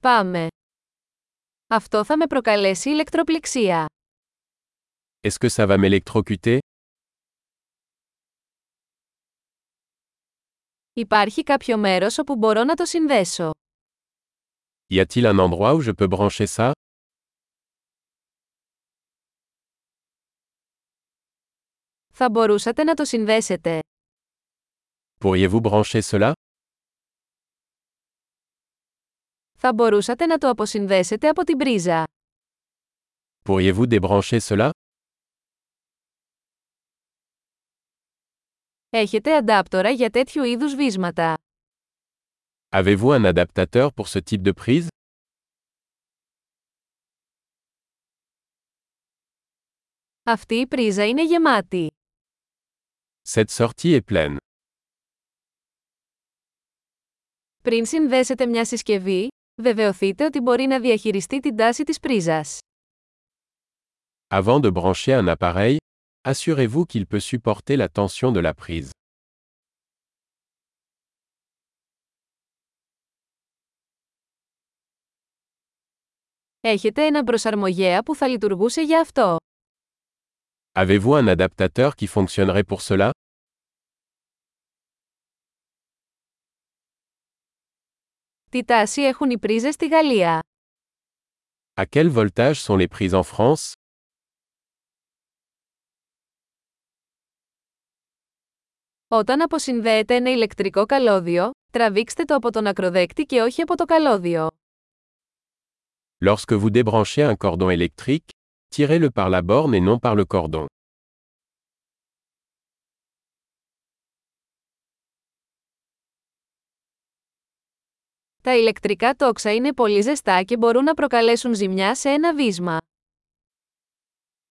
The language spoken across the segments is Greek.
Πάμε. Αυτό θα με προκαλέσει ηλεκτροπληξία. Est-ce que ça va m'électrocuter; Υπάρχει κάποιο μέρος όπου μπορώ να το συνδέσω. Y a-t-il un endroit où je peux brancher ça; Θα μπορούσατε να το συνδέσετε. Pourriez-vous brancher cela; Θα μπορούσατε να το αποσυνδέσετε από την πρίζα. Pourriez-vous débrancher cela; Έχετε αντάπτορα για τέτοιου είδους βίσματα. Avez-vous un adaptateur pour ce type de prise; Αυτή η πρίζα είναι γεμάτη. Cette sortie est pleine. Πριν συνδέσετε μια συσκευή, βεβαιωθείτε ότι μπορεί να διαχειριστεί την τάση της πρίζας. Avant de brancher un appareil, assurez-vous qu'il peut supporter la tension de la prise. Έχετε έναν προσαρμογέα που θα λειτουργούσε για αυτό. Avez-vous un adaptateur qui fonctionnerait pour cela Τι τάση έχουν οι πρίζες στη Γαλλία; À quel voltage sont les prises en France; Όταν αποσυνδέετε ένα ηλεκτρικό καλώδιο, τραβήξτε το από τον ακροδέκτη και όχι από το καλώδιο. Lorsque vous débranchez un cordon électrique, tirez-le par la borne et non par le cordon. Τα ηλεκτρικά τόξα είναι πολύ ζεστά και μπορούν να προκαλέσουν ζημιά σε ένα βίσμα.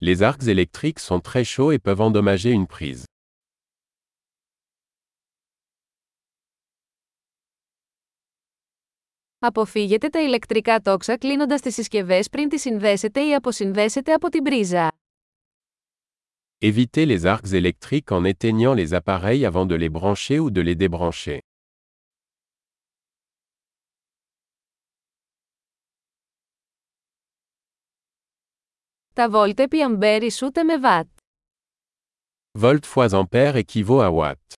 Les arcs électriques sont très chauds et peuvent endommager une prise. Αποφύγετε τα ηλεκτρικά τόξα κλείνοντας τις συσκευές πριν τις συνδέσετε ή αποσυνδέσετε από την πρίζα. Évitez les arcs électriques en éteignant les appareils avant de les brancher ou de les débrancher. Τα βόλτ επί αμπέρ ισούται με βατ. Volt fois ampère équivaut à watt.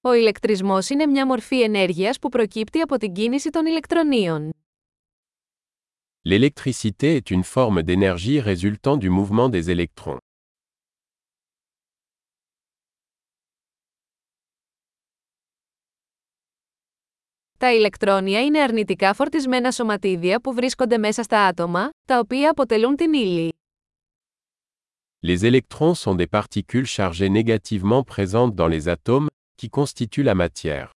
Ο ηλεκτρισμός είναι μια μορφή ενέργειας που προκύπτει από την κίνηση των ηλεκτρονίων. L'électricité est une forme d'énergie résultant du mouvement des électrons. Τα ηλεκτρόνια είναι αρνητικά φορτισμένα σωματίδια που βρίσκονται μέσα στα άτομα, τα οποία αποτελούν την ύλη. Les électrons sont des particules chargées négativement présentes dans les atomes, qui constituent la matière.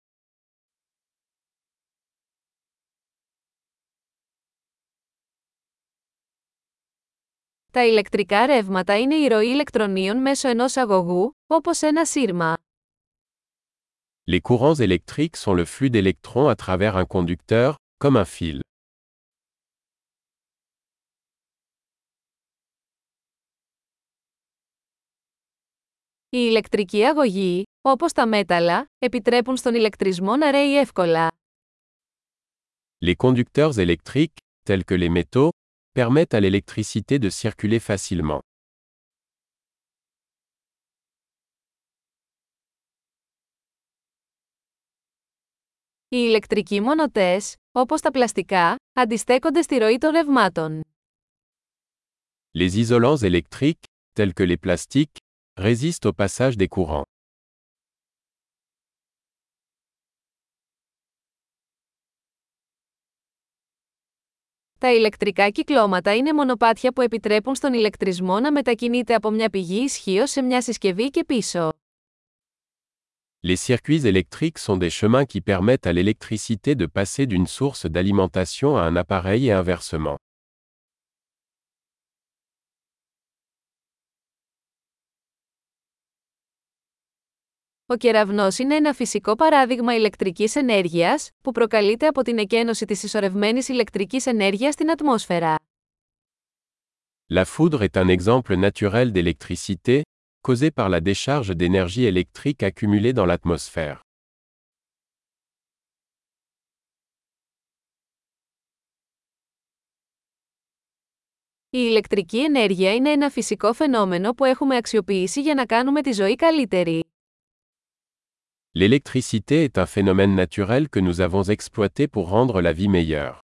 Τα ηλεκτρικά ρεύματα είναι η ροή ηλεκτρονίων μέσω ενός αγωγού, όπως ένα σύρμα. Les courants électriques sont le flux d'électrons à travers un conducteur, comme un fil. Η ηλεκτρική αγωγή, όπως τα μέταλλα, επιτρέπουν στον ηλεκτρισμό να ρέει εύκολα. Les conducteurs électriques, tels que les métaux, permettent à l'électricité de circuler facilement. Οι ηλεκτρικοί μονοτές, όπως τα πλαστικά, αντιστέκονται στη ροή των ρευμάτων. Les isolants électriques, tels que les plastiques, résistent au passage des courants. Τα ηλεκτρικά κυκλώματα είναι μονοπάτια που επιτρέπουν στον ηλεκτρισμό να μετακινείται από μια πηγή ισχύω σε μια συσκευή και πίσω. Les circuits électriques sont des chemins qui permettent à l'électricité de passer d'une source d'alimentation à un appareil et inversement. Ο κεραυνός είναι ένα φυσικό παράδειγμα ηλεκτρικής ενέργειας, που προκαλείται από την εκένωση της ισορρευμένης ηλεκτρικής ενέργειας στην ατμόσφαιρα. La foudre est un exemple naturel d'électricité, causée par la décharge d'énergie électrique accumulée dans l'atmosphère. L'électricité est un phénomène naturel que nous avons exploité pour rendre la vie meilleure.